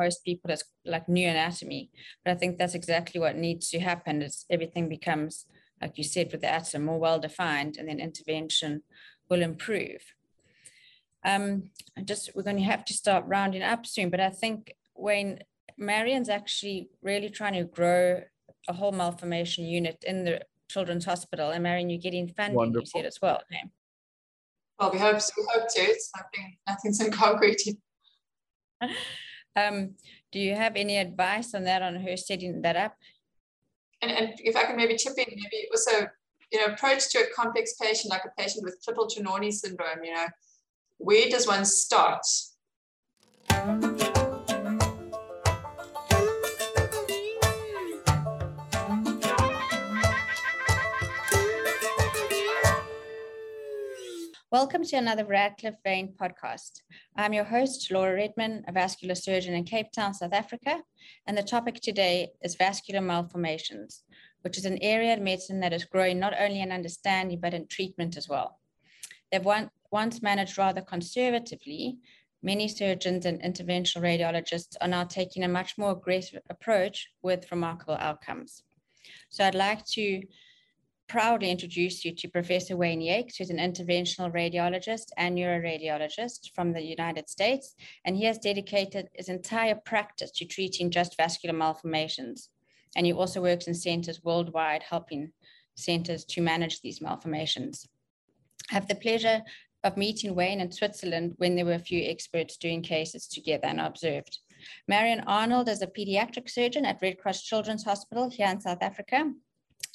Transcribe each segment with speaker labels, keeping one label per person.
Speaker 1: most people as like new anatomy. But I think that's exactly what needs to happen is everything becomes, like you said, with the atom more well defined and then intervention will improve. Um, just we're going to have to start rounding up soon, but I think Wayne Marion's actually really trying to grow a whole malformation unit in the Children's Hospital. And Marion, you're getting funding, Wonderful. you said as well. Okay.
Speaker 2: Well, we hope we hope to. It's nothing, nothing's in concrete.
Speaker 1: um, do you have any advice on that, on her setting that up?
Speaker 2: And, and if I can maybe chip in, maybe also, you know, approach to a complex patient like a patient with Klippel-Trenaunay syndrome, you know, where does one start?
Speaker 1: Welcome to another Radcliffe Vein podcast. I'm your host, Laura Redman, a vascular surgeon in Cape Town, South Africa, and the topic today is vascular malformations, which is an area of medicine that is growing not only in understanding but in treatment as well. They've once managed rather conservatively. Many surgeons and interventional radiologists are now taking a much more aggressive approach with remarkable outcomes. So I'd like to proudly introduce you to Professor Wayne Yakes, who's an interventional radiologist and neuroradiologist from the United States, and he has dedicated his entire practice to treating just vascular malformations. And he also works in centers worldwide, helping centers to manage these malformations. I have the pleasure of meeting Wayne in Switzerland when there were a few experts doing cases together and observed. Marion Arnold is a pediatric surgeon at Red Cross Children's Hospital here in South Africa,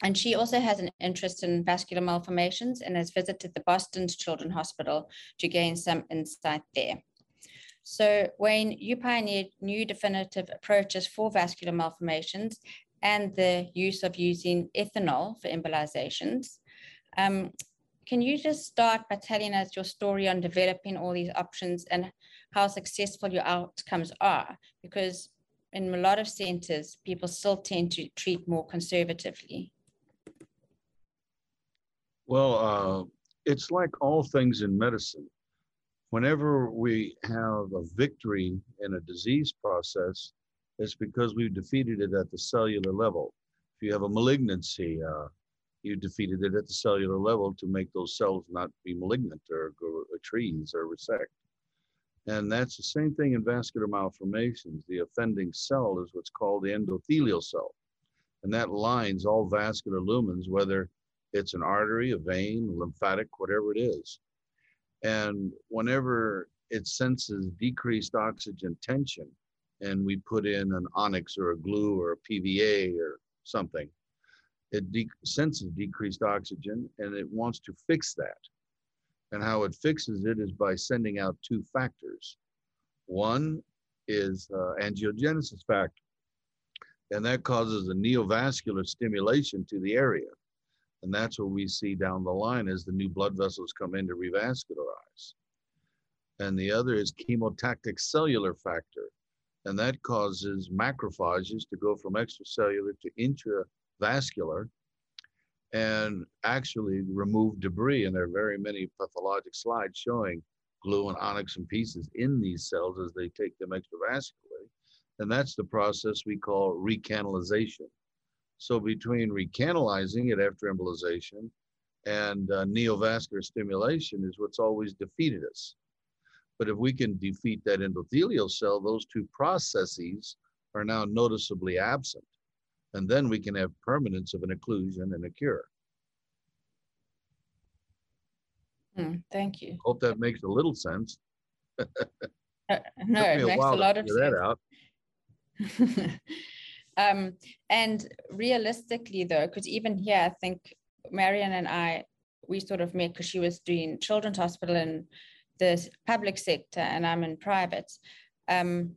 Speaker 1: and she also has an interest in vascular malformations and has visited the Boston's Children's Hospital to gain some insight there. So, Wayne, you pioneered new definitive approaches for vascular malformations and the use of using ethanol for embolizations. Um, can you just start by telling us your story on developing all these options and how successful your outcomes are? Because in a lot of centers, people still tend to treat more conservatively.
Speaker 3: Well, uh, it's like all things in medicine. Whenever we have a victory in a disease process, it's because we've defeated it at the cellular level. If you have a malignancy, uh, you defeated it at the cellular level to make those cells not be malignant or go trees or resect. And that's the same thing in vascular malformations. The offending cell is what's called the endothelial cell. And that lines all vascular lumens, whether it's an artery, a vein, lymphatic, whatever it is. And whenever it senses decreased oxygen tension, and we put in an onyx or a glue or a PVA or something, it de- senses decreased oxygen and it wants to fix that. And how it fixes it is by sending out two factors. One is uh, angiogenesis factor, and that causes a neovascular stimulation to the area. And that's what we see down the line as the new blood vessels come in to revascularize. And the other is chemotactic cellular factor. And that causes macrophages to go from extracellular to intravascular and actually remove debris. And there are very many pathologic slides showing glue and onyx and pieces in these cells as they take them extravascularly. And that's the process we call recanalization. So between recanalizing it after embolization and uh, neovascular stimulation is what's always defeated us. But if we can defeat that endothelial cell, those two processes are now noticeably absent. And then we can have permanence of an occlusion and a cure.
Speaker 1: Mm, thank you.
Speaker 3: Hope that makes a little sense.
Speaker 1: uh, no, it makes a lot of sense. Um, and realistically, though, because even here, I think Marion and I, we sort of met because she was doing children's hospital in the public sector and I'm in private. Um,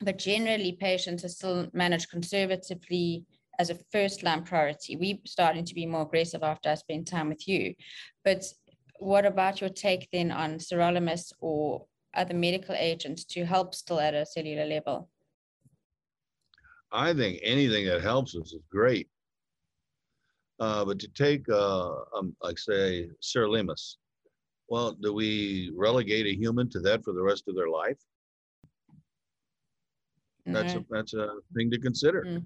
Speaker 1: but generally, patients are still managed conservatively as a first line priority. We're starting to be more aggressive after I spend time with you. But what about your take then on sirolimus or other medical agents to help still at a cellular level?
Speaker 3: I think anything that helps us is great. Uh, but to take, uh, um, like say, sirolimus, well, do we relegate a human to that for the rest of their life? That's a, that's a thing to consider.
Speaker 1: Mm.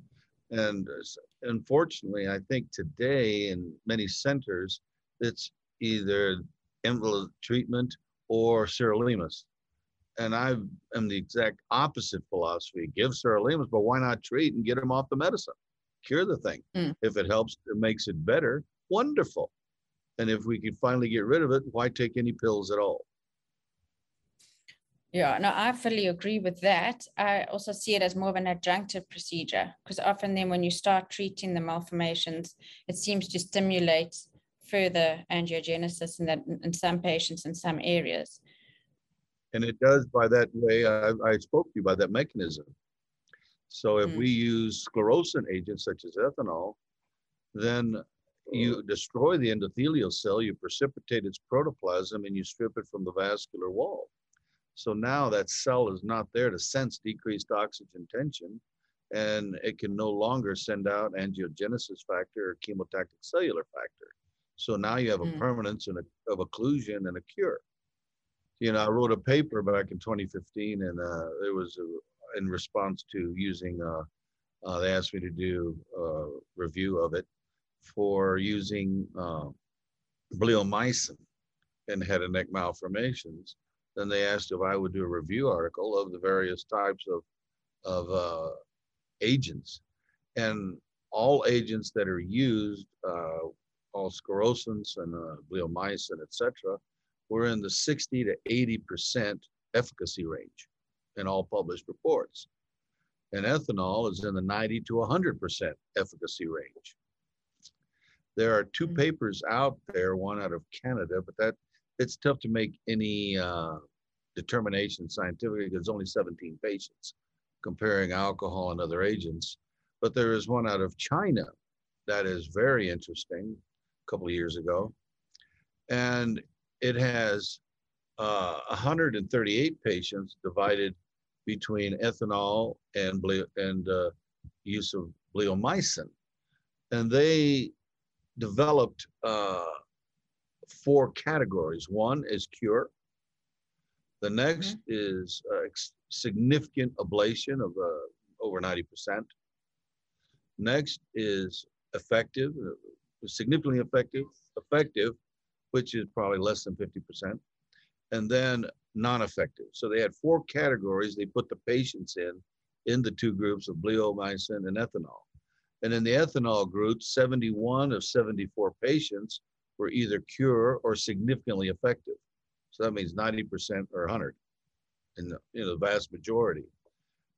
Speaker 3: And uh, unfortunately, I think today in many centers, it's either embolus treatment or sirolimus. And I am the exact opposite philosophy. Give sirolimus, but why not treat and get them off the medicine? Cure the thing.
Speaker 1: Mm.
Speaker 3: If it helps, it makes it better, wonderful. And if we can finally get rid of it, why take any pills at all?
Speaker 1: Yeah, no, I fully agree with that. I also see it as more of an adjunctive procedure because often then when you start treating the malformations, it seems to stimulate further angiogenesis in that in some patients in some areas.
Speaker 3: And it does by that way, I, I spoke to you by that mechanism. So if
Speaker 1: Mm.
Speaker 3: we use sclerosing agents such as ethanol, then you destroy the endothelial cell, you precipitate its protoplasm, and you strip it from the vascular wall. So now that cell is not there to sense decreased oxygen tension, and it can no longer send out angiogenesis factor or chemotactic cellular factor. So now you have a
Speaker 1: Mm.
Speaker 3: permanence and a, of occlusion and a cure. You know, I wrote a paper back in 2015, and uh, it was uh, in response to using. Uh, uh, they asked me to do a review of it for using uh, bleomycin in head and neck malformations. Then they asked if I would do a review article of the various types of of uh, agents, and all agents that are used, uh, all sclerosants and uh, bleomycin, etc., were in the 60 to 80 percent efficacy range in all published reports. And ethanol is in the 90 to 100 percent efficacy range. There are two
Speaker 1: Mm.
Speaker 3: papers out there, one out of Canada, but that it's tough to make any uh, determination scientifically because only 17 patients comparing alcohol and other agents. But there is one out of China that is very interesting a couple of years ago. And it has uh, 138 patients divided between ethanol and, ble- and uh, use of bleomycin. And they developed uh, four categories. One is cure. The next is uh, ex- significant ablation of uh, over 90%. Next is effective, uh, significantly effective, effective, which is probably less than 50%. And then non-effective. So they had four categories they put the patients in, in the two groups of bleomycin and ethanol. And in the ethanol group, 71 of 74 patients were either cure or significantly effective. So that means 90% or 100 in the, you know, the vast majority.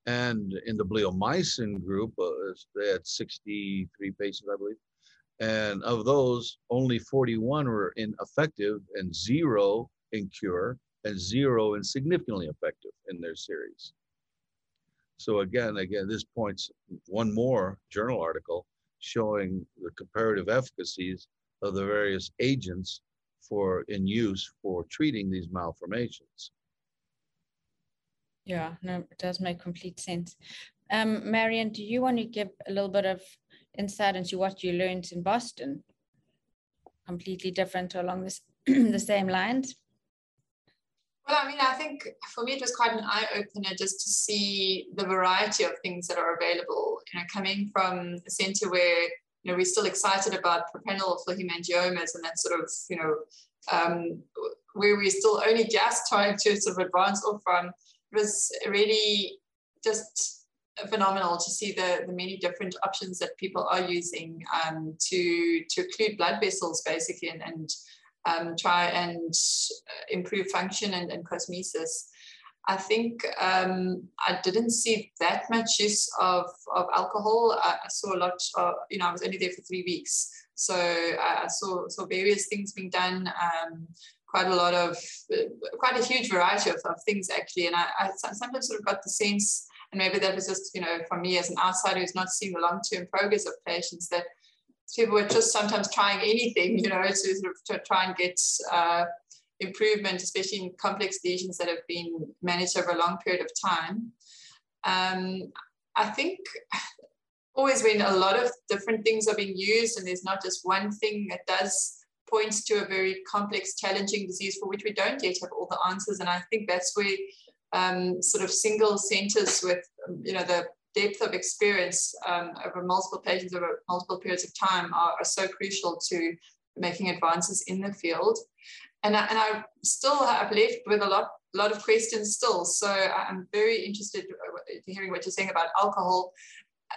Speaker 3: And in the bleomycin group, uh, they had 63 patients, I believe. And of those, only 41 were ineffective and zero in cure and zero in significantly effective in their series. So again, again, this points one more journal article showing the comparative efficacies of the various agents for in use for treating these malformations.
Speaker 1: Yeah, no, it does make complete sense. Um, Marion, do you want to give a little bit of insight into what you learned in Boston? Completely different along this the same lines.
Speaker 2: Well, I mean, I think for me it was quite an eye opener just to see the variety of things that are available. You know, coming from a center where you know we're still excited about propranolol for hemangiomas and that sort of you know um, where we're still only just trying to sort of advance off from. It was really just phenomenal to see the, the many different options that people are using um, to to occlude blood vessels basically and, and um, try and improve function and, and cosmesis. I think um, I didn't see that much use of, of alcohol. I, I saw a lot, of, you know, I was only there for three weeks. So I, I saw, saw various things being done, um, quite a lot of, quite a huge variety of, of things actually. And I, I sometimes sort of got the sense, and maybe that was just, you know, from me as an outsider who's not seeing the long-term progress of patients that people were just sometimes trying anything, you know, to sort of to try and get uh, improvement, especially in complex lesions that have been managed over a long period of time. Um, I think always when a lot of different things are being used and there's not just one thing that does points to a very complex, challenging disease for which we don't yet have all the answers. And I think that's where um, sort of single centers with, you know, the depth of experience um, over multiple patients over multiple periods of time are, are, so crucial to making advances in the field. And I, and I still have left with a lot, lot of questions still. So I'm very interested in hearing what you're saying about alcohol.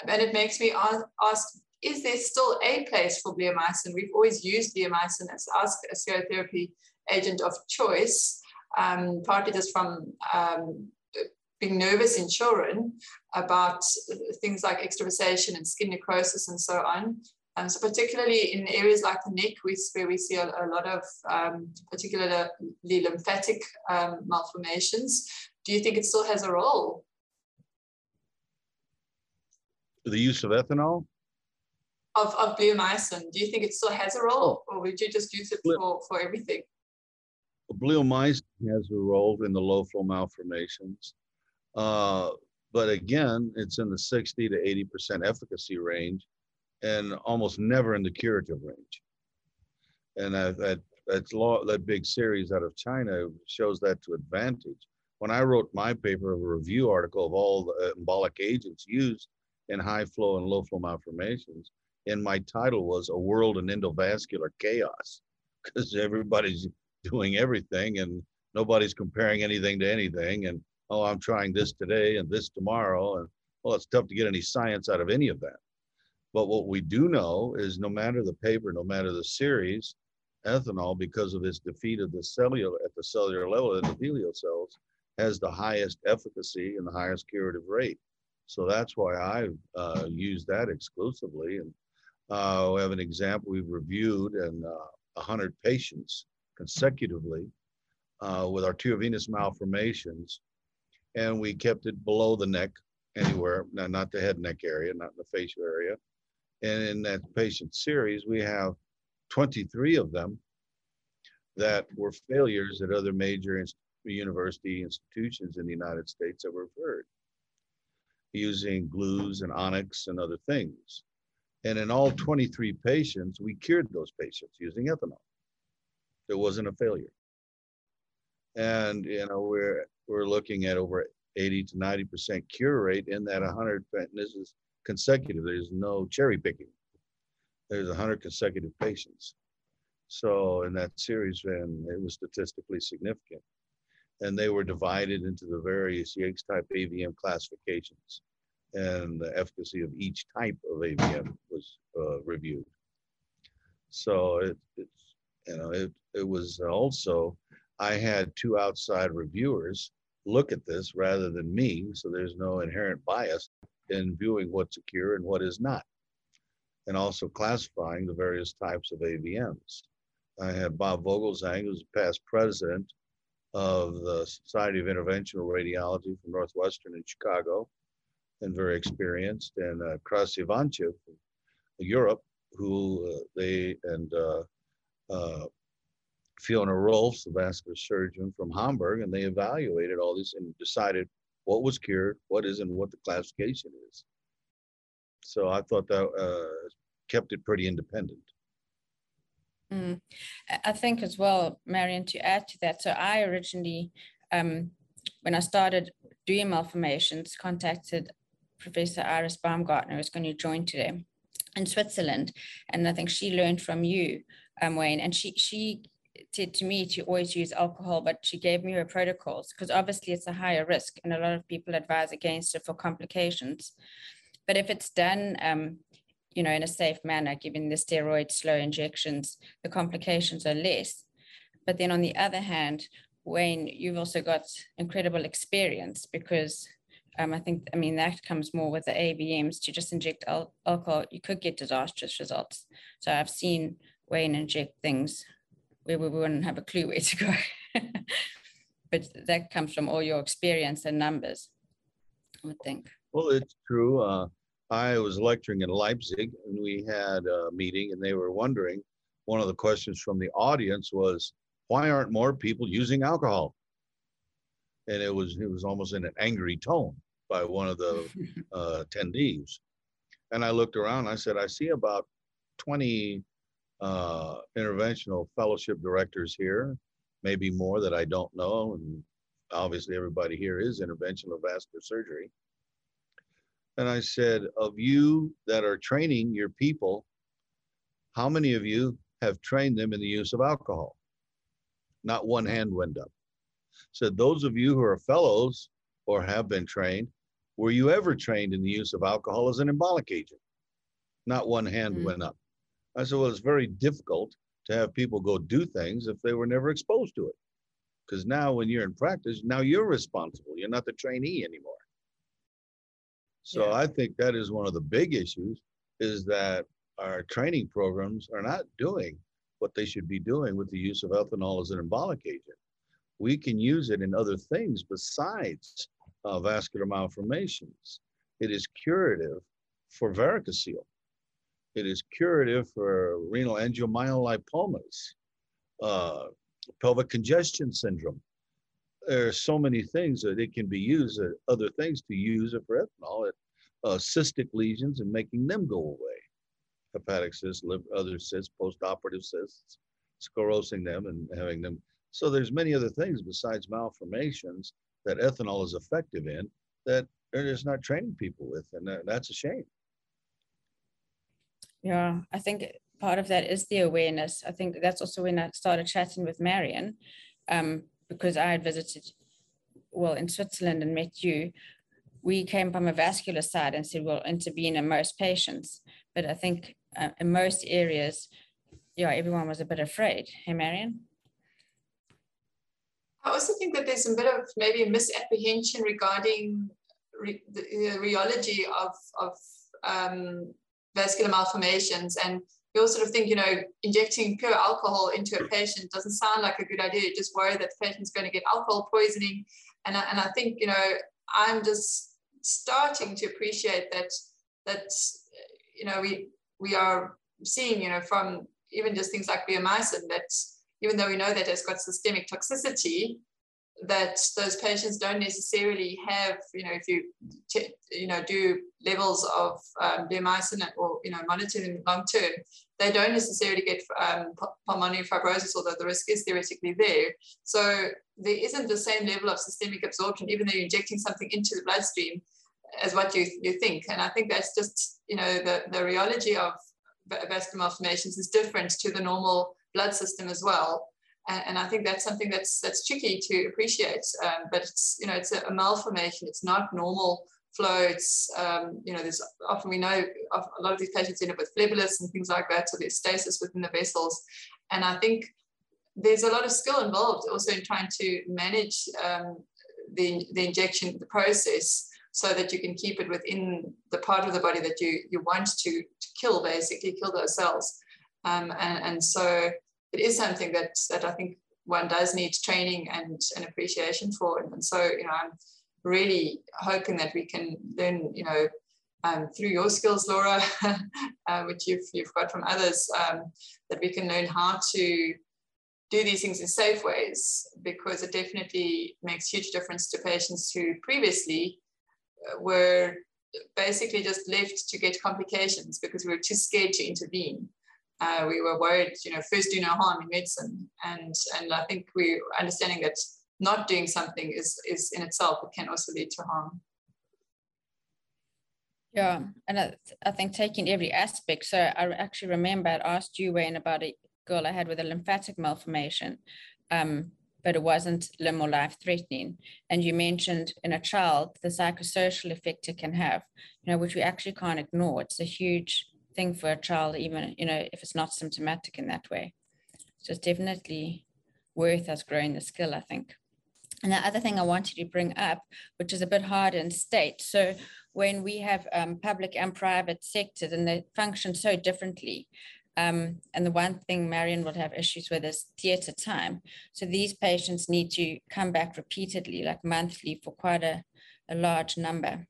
Speaker 2: And it makes me ask, is there still a place for bleomycin? We've always used bleomycin as our sclerotherapy agent of choice, um, partly just from um, being nervous in children about things like extravasation and skin necrosis and so on. Um, so particularly in areas like the neck, where we see a, a lot of um, particularly lymphatic um, malformations, do you think it still has a role?
Speaker 3: The use of ethanol?
Speaker 2: Of, of bleomycin, do you think it still has a role or would you just use it for, for everything?
Speaker 3: Bleomycin has a role in the low flow malformations. Uh, but again, it's in the 60 to 80% efficacy range and almost never in the curative range. And that, that, that's law, that big series out of China shows that to advantage. When I wrote my paper a review article of all the embolic agents used in high flow and low flow malformations, and my title was A World in Endovascular Chaos, because everybody's doing everything and nobody's comparing anything to anything. And oh, I'm trying this today and this tomorrow. And well, it's tough to get any science out of any of that. But what we do know is no matter the paper, no matter the series, ethanol, because of its defeat of the cellular at the cellular level, the endothelial cells, has the highest efficacy and the highest curative rate. So that's why I uh, use that exclusively. And uh, we have an example we've reviewed in uh, 100 patients consecutively uh, with arteriovenous malformations and we kept it below the neck anywhere, no, not the head neck area, not in the facial area. And in that patient series, we have 23 of them that were failures at other major inst- university institutions in the United States that were referred using glues and onyx and other things. And in all 23 patients, we cured those patients using ethanol. There wasn't a failure. And you know, we're we're looking at over 80 to 90% cure rate in that 100. This is consecutive. There's no cherry picking. There's 100 consecutive patients. So in that series, and it was statistically significant. And they were divided into the various Yakes type AVM classifications. And the efficacy of each type of AVM was uh, reviewed. So it, it's, you know, it, it was also, I had two outside reviewers look at this rather than me. So there's no inherent bias in viewing what's secure and what is not. And also classifying the various types of AVMs. I had Bob Vogelzang, who's a past president of the Society of Interventional Radiology from Northwestern in Chicago, and very experienced, and uh, Ivancev, Europe, who uh, they and uh, uh Fiona Rohlffs, the vascular surgeon from Hamburg, and they evaluated all this and decided what was cured, what isn't, what the classification is. So I thought that uh, kept it pretty independent.
Speaker 1: Mm. I think as well, Marion, to add to that. So I originally, um, when I started doing malformations, contacted Professor Iris Baumgartner, who's going to join today in Switzerland, and I think she learned from you, um, Wayne, and she she said to me to always use alcohol, but she gave me her protocols because obviously it's a higher risk and a lot of people advise against it for complications. But if it's done, um, you know, in a safe manner, given the steroid slow injections, the complications are less. But then on the other hand, Wayne, you've also got incredible experience because um, I think, I mean, that comes more with the AVMs to just inject al- alcohol, you could get disastrous results. So I've seen Wayne inject things where we wouldn't have a clue where to go. but that comes from all your experience and numbers, I would think.
Speaker 3: Well, it's true. Uh, I was lecturing in Leipzig and we had a meeting and they were wondering, one of the questions from the audience was, why aren't more people using alcohol? And it was, it was almost in an angry tone by one of the uh, attendees. And I looked around, I said, I see about 20 uh, interventional fellowship directors here, maybe more that I don't know, and obviously everybody here is interventional vascular surgery. And I said, of you that are training your people, how many of you have trained them in the use of alcohol? Not one hand went up. Said, those of you who are fellows or have been trained, were you ever trained in the use of alcohol as an embolic agent? Not one hand mm-hmm. went up. I said, well, it's very difficult to have people go do things if they were never exposed to it. Because now, when you're in practice, now you're responsible. You're not the trainee anymore. So yeah. I think that is one of the big issues is that our training programs are not doing what they should be doing with the use of ethanol as an embolic agent. We can use it in other things besides uh, vascular malformations. It is curative for varicocele. It is curative for renal angiomyolipomas, uh, pelvic congestion syndrome. There are so many things that it can be used, uh, other things to use it for ethanol, uh, cystic lesions and making them go away. Hepatic cysts, liver, other cysts, postoperative cysts, sclerosing them and having them. So there's many other things besides malformations that ethanol is effective in that they're just not training people with, and that's a shame.
Speaker 1: Yeah, I think part of that is the awareness. I think that's also when I started chatting with Marion, um, because I had visited, well, in Switzerland and met you. We came from a vascular side and said we'll intervene in most patients, but I think uh, in most areas, yeah, everyone was a bit afraid. Hey, Marion?
Speaker 2: I also think that there's a bit of maybe a misapprehension regarding re- the, the rheology of, of um, vascular malformations. And we all sort of think, you know, injecting pure alcohol into a patient doesn't sound like a good idea. You just worry that the patient's going to get alcohol poisoning. And I, and I think, you know, I'm just starting to appreciate that, that, you know, we, we are seeing, you know, from even just things like bleomycin that even though we know that it's got systemic toxicity, that those patients don't necessarily have, you know, if you, you know, do levels of um, bleomycin or, you know, monitoring long term, they don't necessarily get um, pulmonary fibrosis, although the risk is theoretically there. So there isn't the same level of systemic absorption, even though you're injecting something into the bloodstream as what you, you think. And I think that's just, you know, the, the rheology of vascular malformations is different to the normal blood system as well and, and, I think that's something that's that's tricky to appreciate. Um, but it's you know it's a, a, malformation. It's not normal flow. It's um, you know there's often we know a lot of these patients end up with phleboliths and things like that. So there's stasis within the vessels, and I think there's a lot of skill involved also in trying to manage um, the the injection the process so that you can keep it within the part of the body that you you want to, to kill basically kill those cells um, and, and so it is something that that I think one does need training and an appreciation for. And, so, you know, I'm really hoping that we can learn, you know, um, through your skills, Laura, uh, which you've, you've got from others, um, that we can learn how to do these things in safe ways because it definitely makes huge difference to patients who previously uh, were basically just left to get complications because we were too scared to intervene uh, we were worried, you know, first do no harm in medicine. And, and I think we understanding that not doing something is, is in itself, it can also lead to harm.
Speaker 1: Yeah, and I, I think taking every aspect. So I actually remember I asked you, Wayne, about a girl I had with a lymphatic malformation, um, but it wasn't limb or life threatening. And you mentioned in a child the psychosocial effect it can have, you know, which we actually can't ignore. It's a huge thing for a child, even you know if it's not symptomatic in that way. So it's definitely worth us growing the skill, I think. And the other thing I wanted to bring up, which is a bit hard in state. So when we have um, public and private sectors and they function so differently, um, and the one thing Marion will have issues with is theatre time. So these patients need to come back repeatedly, like monthly, for quite a, a large number.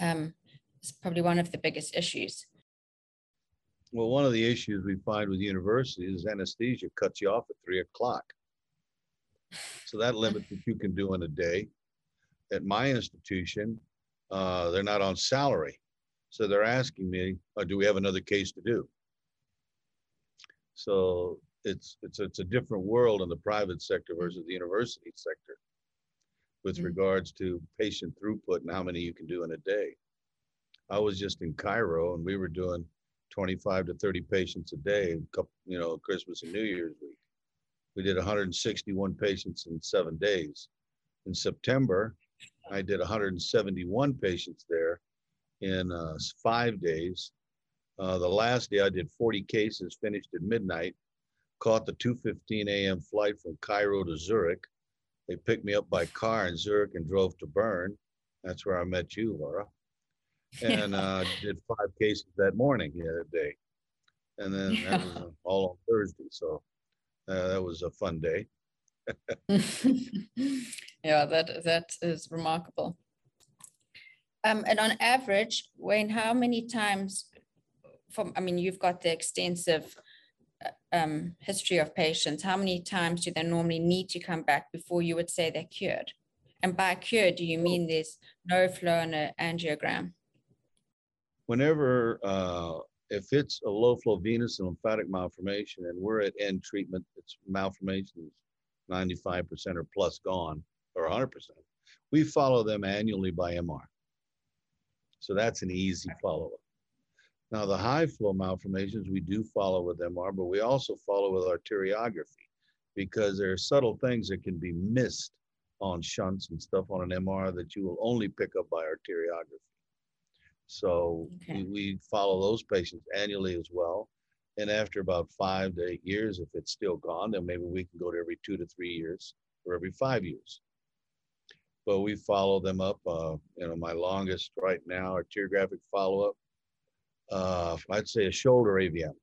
Speaker 1: Um, it's probably one of the biggest issues.
Speaker 3: Well, one of the issues we find with universities is anesthesia cuts you off at three o'clock. So that limits what you can do in a day. At my institution, uh, they're not on salary. So they're asking me, oh, do we have another case to do? So it's, it's, it's a different world in the private sector versus the university sector. with
Speaker 1: Mm.
Speaker 3: regards to patient throughput and how many you can do in a day. I was just in Cairo and we were doing 25 to 30 patients a day, you know, Christmas and New Year's week. We did 161 patients in seven days. In September, I did 171 patients there in uh, five days. Uh, the last day I did 40 cases, finished at midnight, caught the 2:15 a.m. flight from Cairo to Zurich. They picked me up by car in Zurich and drove to Bern. That's where I met you, Laura. And uh, did five cases that morning, yeah, that day. And then that was uh, all on Thursday. So uh, that was a fun day.
Speaker 1: yeah, that that is remarkable. Um, and on average, Wayne, how many times from, I mean, you've got the extensive uh, um, history of patients. How many times do they normally need to come back before you would say they're cured? And by cured, do you mean there's no flow in an angiogram?
Speaker 3: Whenever, uh, if it's a low flow venous and lymphatic malformation and we're at end treatment, it's malformation is 95% or plus gone or 100%, we follow them annually by MR. So that's an easy follow-up. Now, the high flow malformations, we do follow with MR, but we also follow with arteriography because there are subtle things that can be missed on shunts and stuff on an MR that you will only pick up by arteriography. So
Speaker 1: Okay.
Speaker 3: we, we follow those patients annually as well. And after about five to eight years, if it's still gone, then maybe we can go to every two to three years or every five years. But we follow them up. Uh, you know, my longest right now, arteriographic follow-up, uh, I'd say a shoulder AVM.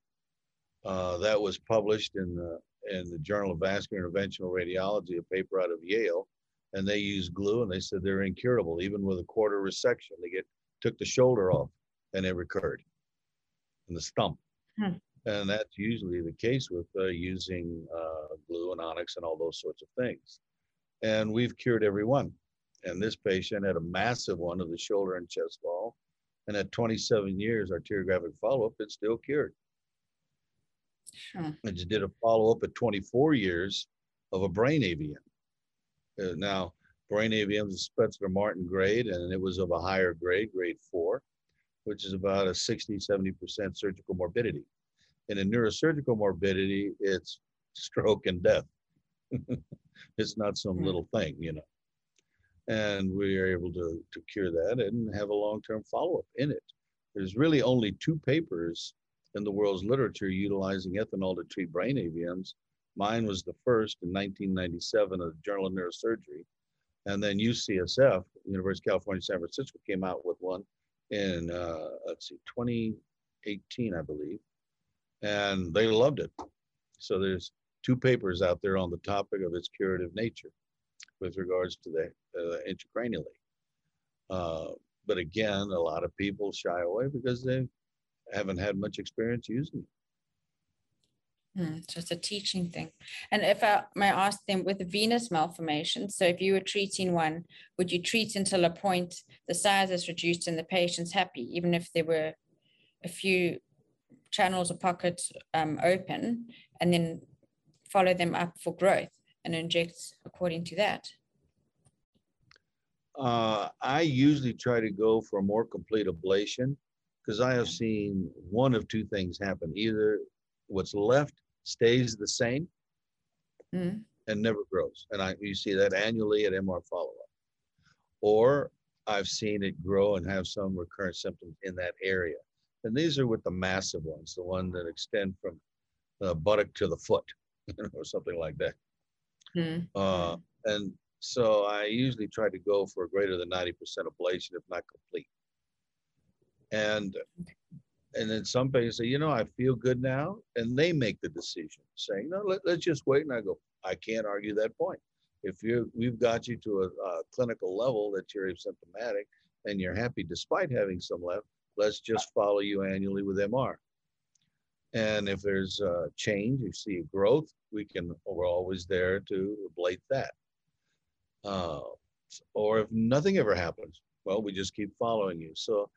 Speaker 3: Uh, that was published in the in the Journal of Vascular Interventional Radiology, a paper out of Yale, and they used glue and they said they're incurable, even with a quarter resection. They get took the shoulder off and it recurred in the stump.
Speaker 1: Hmm.
Speaker 3: And that's usually the case with uh, using uh, glue and onyx and all those sorts of things. And we've cured every one. And this patient had a massive one of the shoulder and chest wall. And at 27 years arteriographic follow-up, it's still cured.
Speaker 1: Sure.
Speaker 3: I just did a follow-up at 24 years of a brain AVM. Uh, now, brain AVM is a Spetzler Martin grade, and it was of a higher grade, grade four, which is about a 60, 70% surgical morbidity. And in neurosurgical morbidity, it's stroke and death. it's not some
Speaker 1: Hmm.
Speaker 3: little thing, you know. And we are able to, to cure that and have a long-term follow-up in it. There's really only two papers in the world's literature utilizing ethanol to treat brain AVMs. Mine was the first in 1997 of the Journal of Neurosurgery. And then UCSF, University of California, San Francisco, came out with one in, uh, let's see, 2018, I believe. And they loved it. So there's two papers out there on the topic of its curative nature with regards to the uh, intracranially. Uh, but again, a lot of people shy away because they haven't had much experience using it.
Speaker 1: Hmm, so it's a teaching thing. And if I may ask them with the venous malformation, so if you were treating one, would you treat until a point the size is reduced and the patient's happy, even if there were a few channels or pockets um, open, and then follow them up for growth and inject according to that?
Speaker 3: Uh, I usually try to go for a more complete ablation because I have seen one of two things happen. Either what's left stays the same
Speaker 1: Mm.
Speaker 3: and never grows. And I you see that annually at MR follow-up. Or I've seen it grow and have some recurrent symptoms in that area. And these are with the massive ones, the one that extend from the buttock to the foot, or something like that.
Speaker 1: Mm.
Speaker 3: Uh, and so I usually try to go for a greater than 90% ablation, if not complete. And and then some patients say, you know, I feel good now. And they make the decision saying, no, let, let's just wait. And I go, I can't argue that point. If you we've got you to a, a clinical level that you're asymptomatic and you're happy despite having some left, let's just follow you annually with MR. And if there's a change, you see a growth, we can, we're always there to ablate that. Uh, or if nothing ever happens, well, we just keep following you. So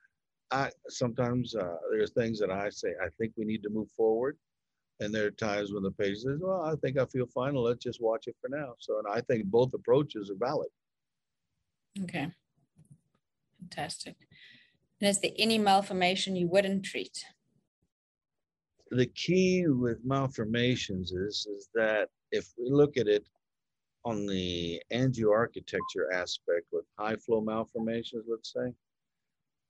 Speaker 3: I sometimes uh, there's things that I say, I think we need to move forward. And there are times when the patient says, well, I think I feel fine. Let's just watch it for now. So, and I think both approaches are valid.
Speaker 1: Okay. Fantastic. And is there any malformation you wouldn't treat?
Speaker 3: The key with malformations is, is that if we look at it on the angioarchitecture aspect with high flow malformations, let's say,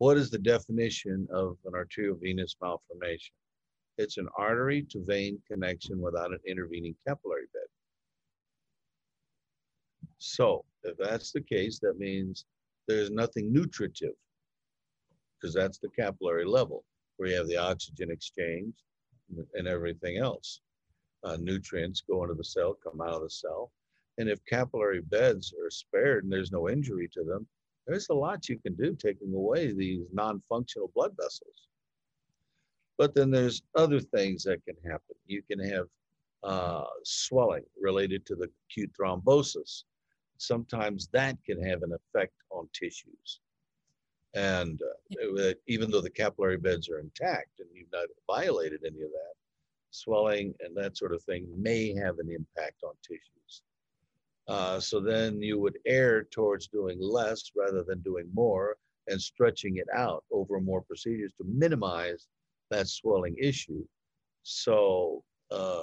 Speaker 3: what is the definition of an arteriovenous malformation? It's an artery to vein connection without an intervening capillary bed. So if that's the case, that means there's nothing nutritive because that's the capillary level where you have the oxygen exchange and everything else. Uh, nutrients go into the cell, come out of the cell. And if capillary beds are spared and there's no injury to them, there's a lot you can do taking away these non-functional blood vessels. But then there's other things that can happen. You can have uh, swelling related to the acute thrombosis sometimes that can have an effect on tissues. And uh, even though the capillary beds are intact and you've not violated any of that, swelling and that sort of thing may have an impact on tissues. Uh, so then you would err towards doing less rather than doing more and stretching it out over more procedures to minimize that swelling issue. So uh,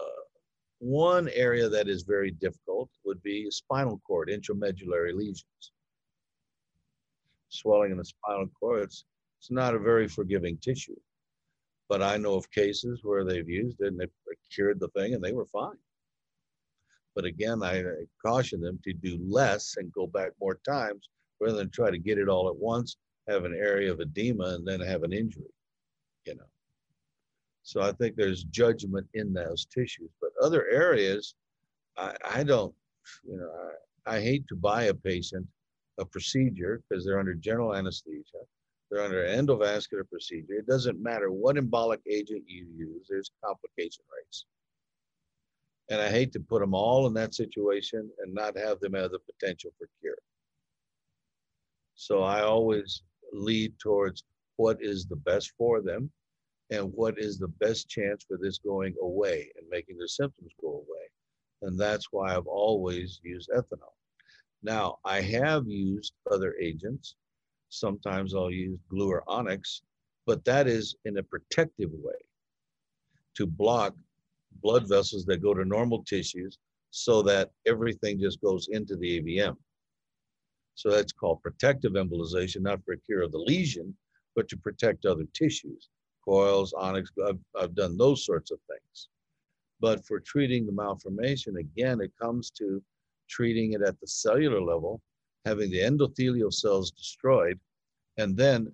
Speaker 3: one area that is very difficult would be spinal cord intramedullary lesions. Swelling in the spinal cord, it's, it's not a very forgiving tissue. But I know of cases where they've used it and they've cured the thing and they were fine. But again, I caution them to do less and go back more times rather than try to get it all at once, have an area of edema, and then have an injury, you know. So I think there's judgment in those tissues. But other areas, I, I don't, you know, I, I hate to buy a patient a procedure because they're under general anesthesia. They're under endovascular procedure. It doesn't matter what embolic agent you use, there's complication rates. And I hate to put them all in that situation and not have them have the potential for cure. So I always lead towards what is the best for them and what is the best chance for this going away and making the symptoms go away. And that's why I've always used ethanol. Now, I have used other agents. Sometimes I'll use glue or onyx, but that is in a protective way to block blood vessels that go to normal tissues so that everything just goes into the AVM. So that's called protective embolization, not for a cure of the lesion, but to protect other tissues coils, onyx. I've, I've done those sorts of things. But for treating the malformation, again, it comes to treating it at the cellular level, having the endothelial cells destroyed, and then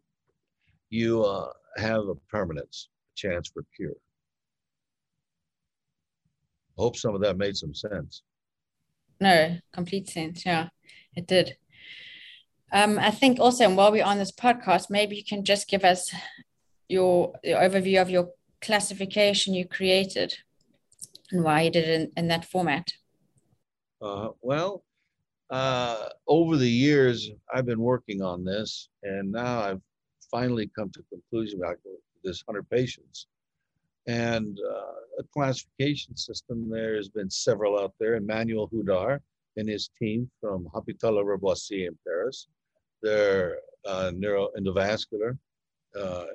Speaker 3: you uh, have a permanence a chance for cure. Hope some of that made some sense.
Speaker 1: No, complete sense. Yeah, it did. Um, I think also, and while we're on this podcast, maybe you can just give us your, your overview of your classification you created and why you did it in, in that format?
Speaker 3: Uh, well, uh, over the years, I've been working on this, and now I've finally come to conclusion about this 100 patients. And uh, a classification system, there has been several out there. Emmanuel Houdart and his team from Hôpital Lariboisière in Paris. They're uh, neuroendovascular uh,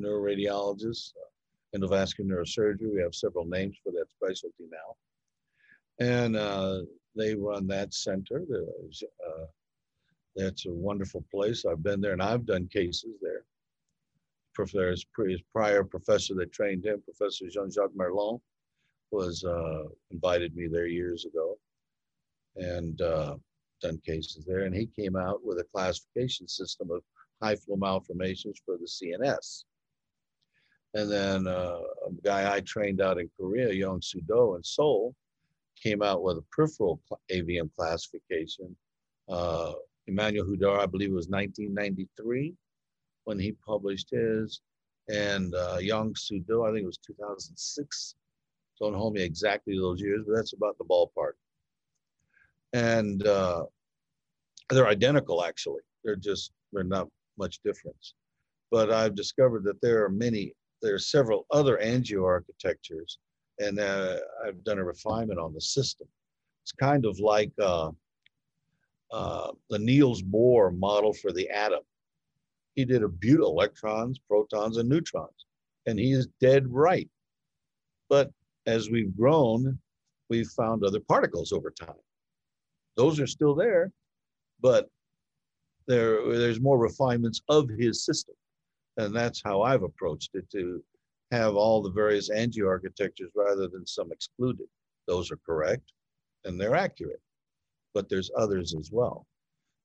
Speaker 3: neuroradiologists, uh, endovascular neurosurgery. We have several names for that specialty now. And uh, they run that center. There's, uh, that's a wonderful place. I've been there and I've done cases there. There's his prior professor that trained him, Professor Jean-Jacques Merland, was uh, invited me there years ago and uh, done cases there. And he came out with a classification system of high flow malformations for the CNS. And then uh, a guy I trained out in Korea, Young Do in Seoul, came out with a peripheral AVM classification. Uh, Emmanuel Houdart, I believe was 1993 when he published his. And uh, Yang Do, I think it was 2006. Don't hold me exactly those years, but that's about the ballpark. And uh, they're identical, actually. They're just, they're not much difference. But I've discovered that there are many there are several other angio architectures, and uh, I've done a refinement on the system. It's kind of like uh, uh, the Niels Bohr model for the atom. He did a beautiful electrons, protons, and neutrons, and he is dead right. But as we've grown, we've found other particles over time. Those are still there, but there, there's more refinements of his system. And that's how I've approached it to have all the various angio architectures rather than some excluded. Those are correct and they're accurate, but there's others as well.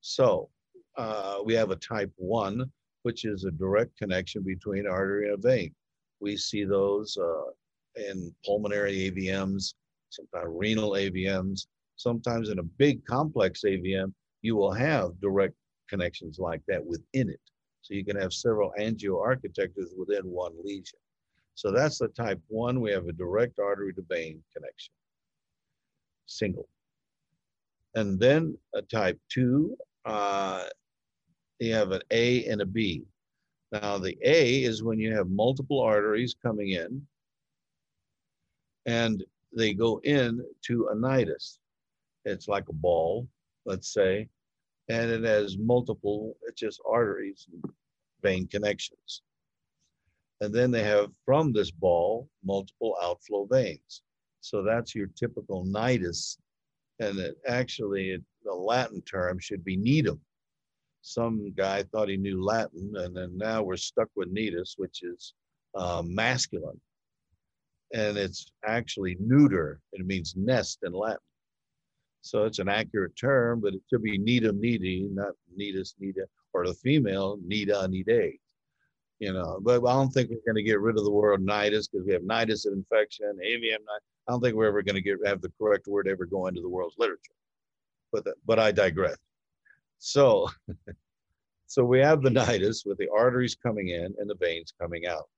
Speaker 3: So uh, we have a type one, which is a direct connection between artery and vein. We see those uh, in pulmonary AVMs, sometimes renal AVMs, sometimes in a big complex AVM, you will have direct connections like that within it. So you can have several angioarchitectures within one lesion. So that's the type one. We have a direct artery to vein connection, single. And then a type two, uh, you have an A and a B. Now the A is when you have multiple arteries coming in and they go in to a nidus. It's like a ball, let's say, and it has multiple, it's just arteries, vein connections. And then they have from this ball multiple outflow veins. So that's your typical nidus. And it actually, the Latin term should be nidum. Some guy thought he knew Latin, and then now we're stuck with nidus, which is uh, masculine. And it's actually neuter. It means nest in Latin. So it's an accurate term, but it should be nidum nidi, not nidus nida, or the female nida nide. You know, but I don't think we're going to get rid of the word nidus because we have nidus infection, AVM. I don't think we're ever going to get have the correct word ever go into the world's literature. But but I digress. So, so we have the nidus with the arteries coming in and the veins coming out.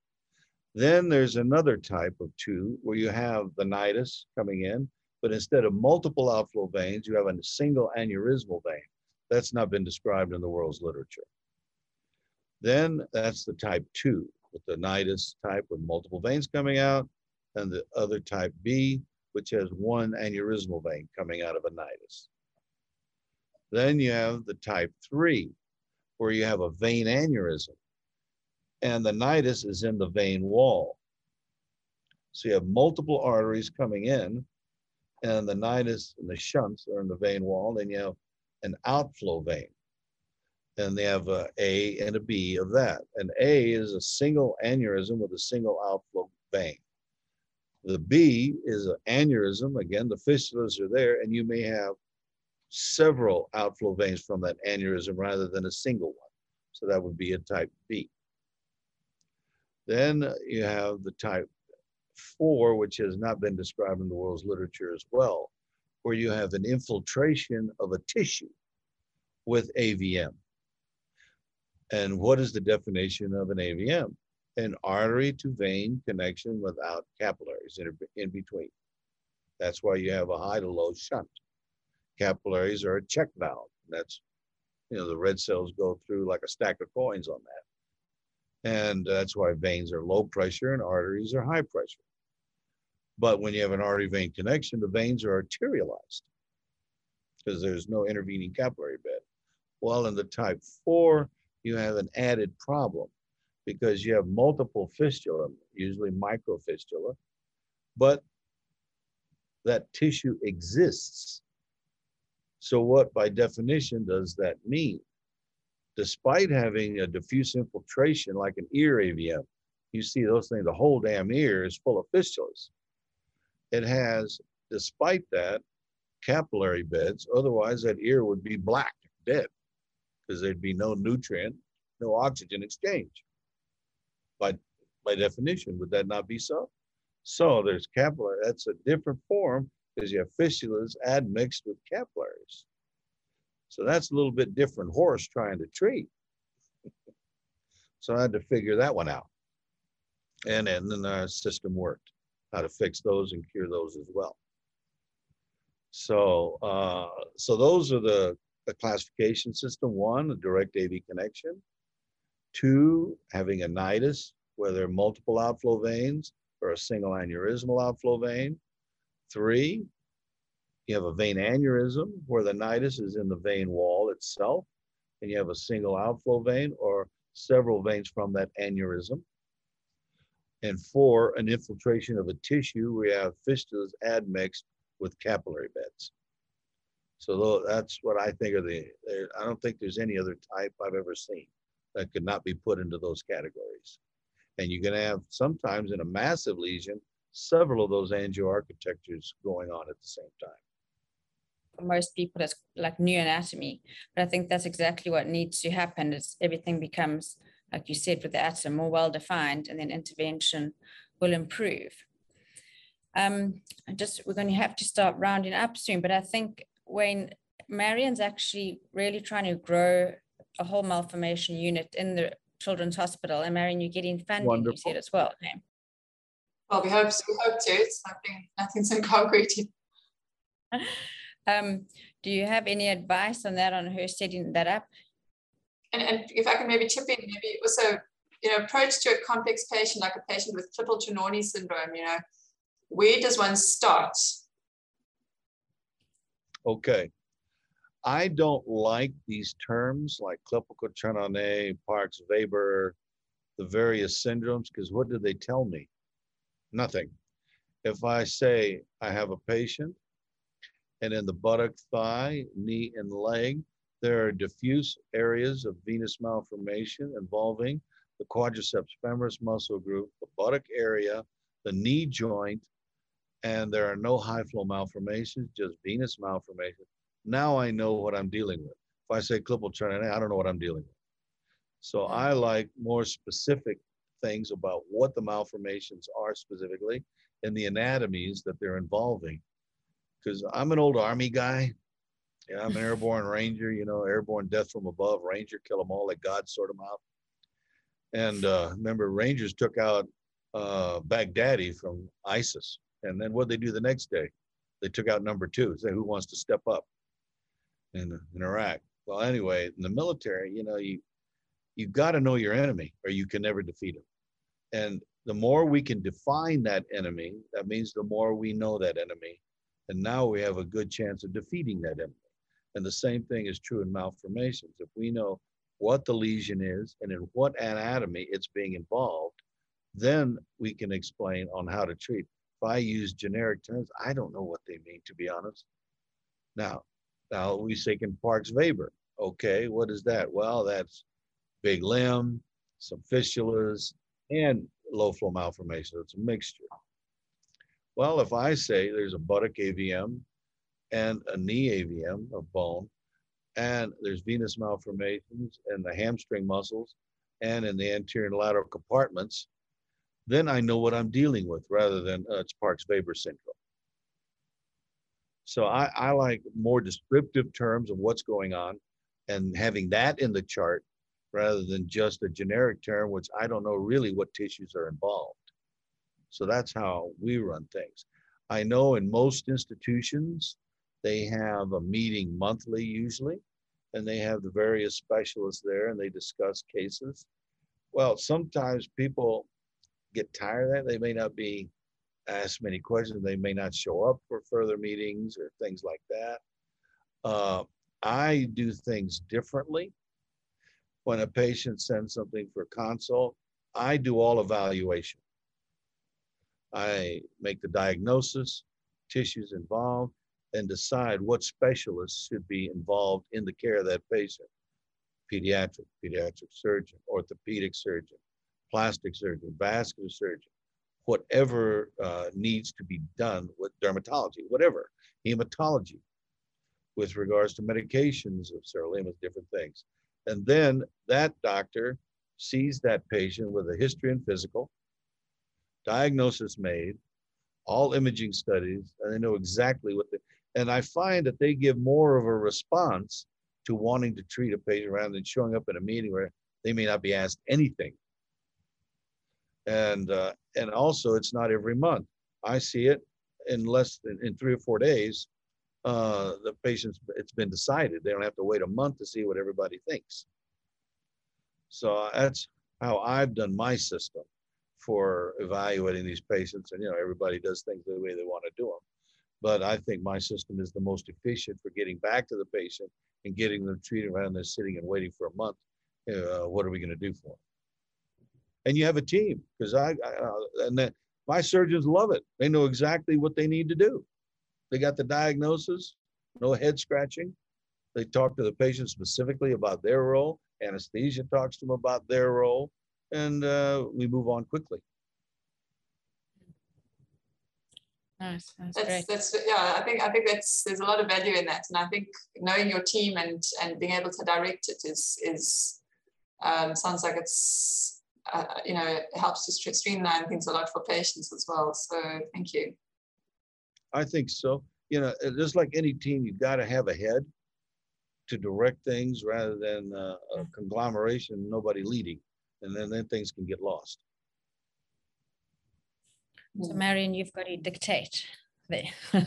Speaker 3: Then there's another type of two where you have the nidus coming in but instead of multiple outflow veins, you have a single aneurysmal vein. That's not been described in the world's literature. Then that's the type two, with the nidus type with multiple veins coming out, and the other type B, which has one aneurysmal vein coming out of a nidus. Then you have the type three, where you have a vein aneurysm, and the nidus is in the vein wall. So you have multiple arteries coming in, and the nidus and the shunts are in the vein wall. Then you have an outflow vein. And they have a A and a B of that. And A is a single aneurysm with a single outflow vein. The B is an aneurysm. Again, the fistulas are there, and you may have several outflow veins from that aneurysm rather than a single one. So that would be a type B. Then you have the type four, which has not been described in the world's literature as well, where you have an infiltration of a tissue with AVM. And what is the definition of an AVM? An artery to vein connection without capillaries in, in between. That's why you have a high to low shunt. Capillaries are a check valve. That's, you know, the red cells go through like a stack of coins on that. And that's why veins are low pressure and arteries are high pressure. But when you have an artery vein connection, the veins are arterialized because there's no intervening capillary bed. Well, in the type four, you have an added problem because you have multiple fistula, usually microfistula, but that tissue exists. So what by definition does that mean? despite having a diffuse infiltration like an ear AVM, you see those things, the whole damn ear is full of fistulas. It has, despite that, capillary beds. Otherwise, that ear would be black, dead, because there'd be no nutrient, no oxygen exchange. By, by definition, would that not be so? So there's capillary, that's a different form because you have fistulas admixed with capillaries. So that's a little bit different horse trying to treat. so I had to figure that one out. And, and then our system worked, how to fix those and cure those as well. So, uh, so those are the, the classification system. One, a direct AV connection. Two, having a nidus, are multiple outflow veins or a single aneurysmal outflow vein. Three, You have a vein aneurysm where the nidus is in the vein wall itself, and you have a single outflow vein or several veins from that aneurysm. And four, an infiltration of a tissue where you have fistulas admixed with capillary beds. So that's what I think of the, I don't think there's any other type I've ever seen that could not be put into those categories. And you're to have sometimes in a massive lesion, several of those angioarchitectures going on at the same time.
Speaker 1: For most people, it's like new anatomy, but I think that's exactly what needs to happen. Is everything becomes, like you said, with the atom more well defined, and then intervention will improve. Um, just we're going to have to start rounding up soon, but I think Wayne Marion's actually really trying to grow a whole malformation unit in the Children's Hospital. And Marion, you're getting funding, Wonderful. you said as well. Okay.
Speaker 2: Well, we hope so. We hope to. It's nothing, nothing's in concrete.
Speaker 1: um, do you have any advice on that, on her setting that up?
Speaker 2: And, and if I can maybe chip in, maybe also, you know, approach to a complex patient like a patient with Klippel-Trenaunay syndrome, you know, where does one start?
Speaker 3: Okay. I don't like these terms like Klippel-Trenaunay, Parkes Weber, the various syndromes, because what do they tell me? Nothing. If I say I have a patient and in the buttock, thigh, knee, and leg, there are diffuse areas of venous malformation involving the quadriceps femoris muscle group, the buttock area, the knee joint, and there are no high flow malformations, just venous malformation. Now I know what I'm dealing with. If I say Klippel-Trenaunay, I don't know what I'm dealing with. So hmm. I like more specific things about what the malformations are specifically and the anatomies that they're involving. Because I'm an old army guy. Yeah, I'm an airborne ranger, you know, airborne death from above, ranger, kill them all, let God sort them out. And uh, remember, rangers took out uh, Baghdadi from ISIS. And then what they do the next day? They took out number two. Say, who wants to step up in, in Iraq? Well, anyway, in the military, you know, you you've got to know your enemy, or you can never defeat him. And the more we can define that enemy, that means the more we know that enemy. And now we have a good chance of defeating that enemy. And the same thing is true in malformations. If we know what the lesion is and in what anatomy it's being involved, then we can explain on how to treat. If I use generic terms, I don't know what they mean, to be honest. Now, now we say in Parkes Weber. Okay, what is that? Well, that's big limb, some fistulas, and low flow malformation. It's a mixture. Well, if I say there's a buttock AVM and a knee AVM of bone, and there's venous malformations in the hamstring muscles and in the anterior and lateral compartments, then I know what I'm dealing with rather than uh, it's Parkes-Weber syndrome. So I, I like more descriptive terms of what's going on and having that in the chart rather than just a generic term, which I don't know really what tissues are involved. So that's how we run things. I know in most institutions, they have a meeting monthly usually, and they have the various specialists there and they discuss cases. Well, sometimes people get tired of that. They may not be asked many questions. They may not show up for further meetings or things like that. Uh, I do things differently. When a patient sends something for consult, I do all evaluation. I make the diagnosis, tissues involved, and decide what specialists should be involved in the care of that patient. Pediatric, pediatric surgeon, orthopedic surgeon, plastic surgeon, vascular surgeon, whatever uh, needs to be done with dermatology, whatever, hematology, with regards to medications of sirolimus, different things. And then that doctor sees that patient with a history and physical, diagnosis made, all imaging studies, and they know exactly what they, and I find that they give more of a response to wanting to treat a patient rather than showing up in a meeting where they may not be asked anything and uh, and also it's not every month. I see it in less than in three or four days. Uh, the patient's it's been decided. They don't have to wait a month to see what everybody thinks. So that's how I've done my system for evaluating these patients, and you know everybody does things the way they want to do them. But I think my system is the most efficient for getting back to the patient and getting them treated rather than sitting and waiting for a month. Uh, what are we going to do for them? And you have a team because I, I uh, and then my surgeons love it. They know exactly what they need to do. They got the diagnosis, no head scratching. They talk to the patient specifically about their role. Anesthesia talks to them about their role, and uh, we move on quickly.
Speaker 1: Nice. That's,
Speaker 2: that's,
Speaker 1: great.
Speaker 2: that's yeah. I think I think that's there's a lot of value in that, and I think knowing your team and and being able to direct it is is um, sounds like it's uh, you know it helps to streamline things a lot for patients as well. So thank you.
Speaker 3: I think so. You know, just like any team, you've got to have a head to direct things rather than uh, a conglomeration, nobody leading, and then then things can get lost.
Speaker 1: So, Marion, you've got to dictate there.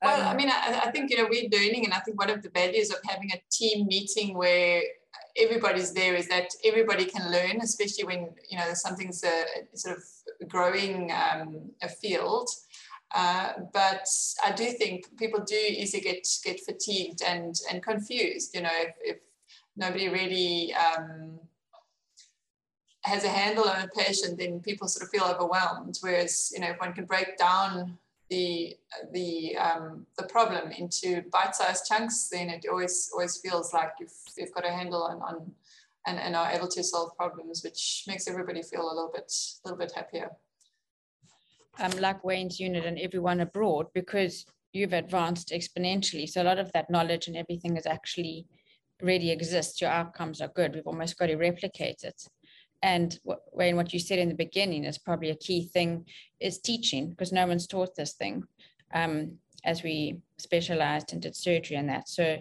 Speaker 2: Well, I um, mean, I, I, think you know we're learning, and I think one of the values of having a team meeting where everybody's there is that everybody can learn, especially when you know there's something's a, sort of growing um, a field. Uh, but I do think people do easily get get fatigued and and confused. You know, if, if nobody really um, has a handle on a patient, then people sort of feel overwhelmed. Whereas, you know, if one can break down the the um, the problem into bite-sized chunks, then it always always feels like you've you've got a handle on on and, and are able to solve problems, which makes everybody feel a little bit a little bit happier
Speaker 1: um, like Wayne's unit and everyone abroad because you've advanced exponentially. So a lot of that knowledge and everything is actually already exists. Your outcomes are good. We've almost got to replicate it. And what, Wayne, what you said in the beginning is probably a key thing is teaching because no one's taught this thing um, as we specialized and did surgery and that. So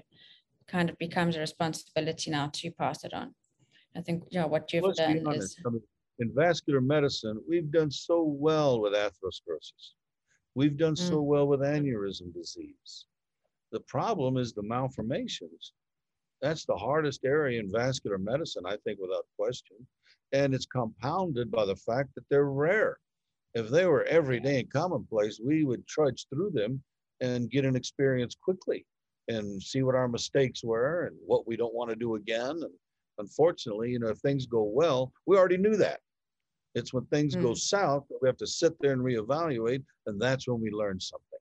Speaker 1: kind of becomes a responsibility now to pass it on. I think you know what you've Let's done is
Speaker 3: in vascular medicine, we've done so well with atherosclerosis. We've done mm. so well with aneurysm disease. The problem is the malformations. That's the hardest area in vascular medicine, I think, without question. And it's compounded by the fact that they're rare. If they were everyday and commonplace, we would trudge through them and get an experience quickly and see what our mistakes were and what we don't want to do again. And unfortunately, you know, if things go well, we already knew that. It's when things mm. go south that we have to sit there and reevaluate, and that's when we learn something.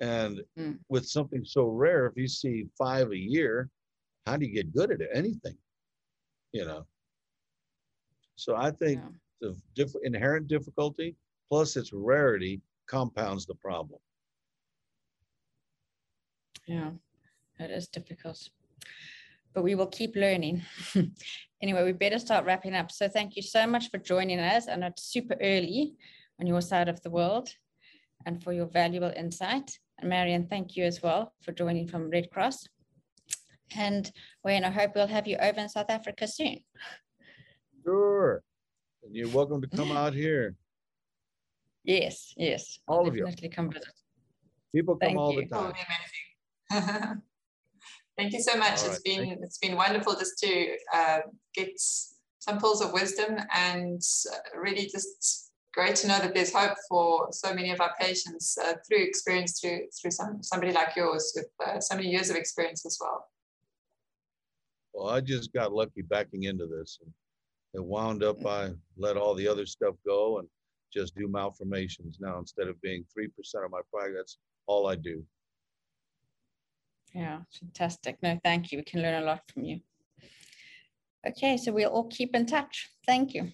Speaker 3: And mm. with something so rare, if you see five a year, how do you get good at it? Anything, you know. So I think yeah. the diff- inherent difficulty plus its rarity compounds the problem.
Speaker 1: Yeah, it is difficult but we will keep learning. anyway, we better start wrapping up. So thank you so much for joining us. and it's super early on your side of the world and for your valuable insight. And Marion, thank you as well for joining from Red Cross. And Wayne, I hope we'll have you over in South Africa soon.
Speaker 3: Sure. And you're welcome to come out here.
Speaker 1: Yes, yes.
Speaker 3: All I'll of you.
Speaker 1: come visit.
Speaker 3: People come Thank all you. the
Speaker 2: time. Thank you so much. It's been it's been wonderful just to uh, get some pulls of wisdom and uh, really just great to know that there's hope for so many of our patients uh, through experience through through some somebody like yours with uh, so many years of experience as well.
Speaker 3: Well, I just got lucky backing into this and it wound up I let all the other stuff go and just do malformations now instead of being 3% of my practice. That's all I do.
Speaker 1: Yeah, fantastic. No, thank you. We can learn a lot from you. Okay, so we'll all keep in touch. Thank you.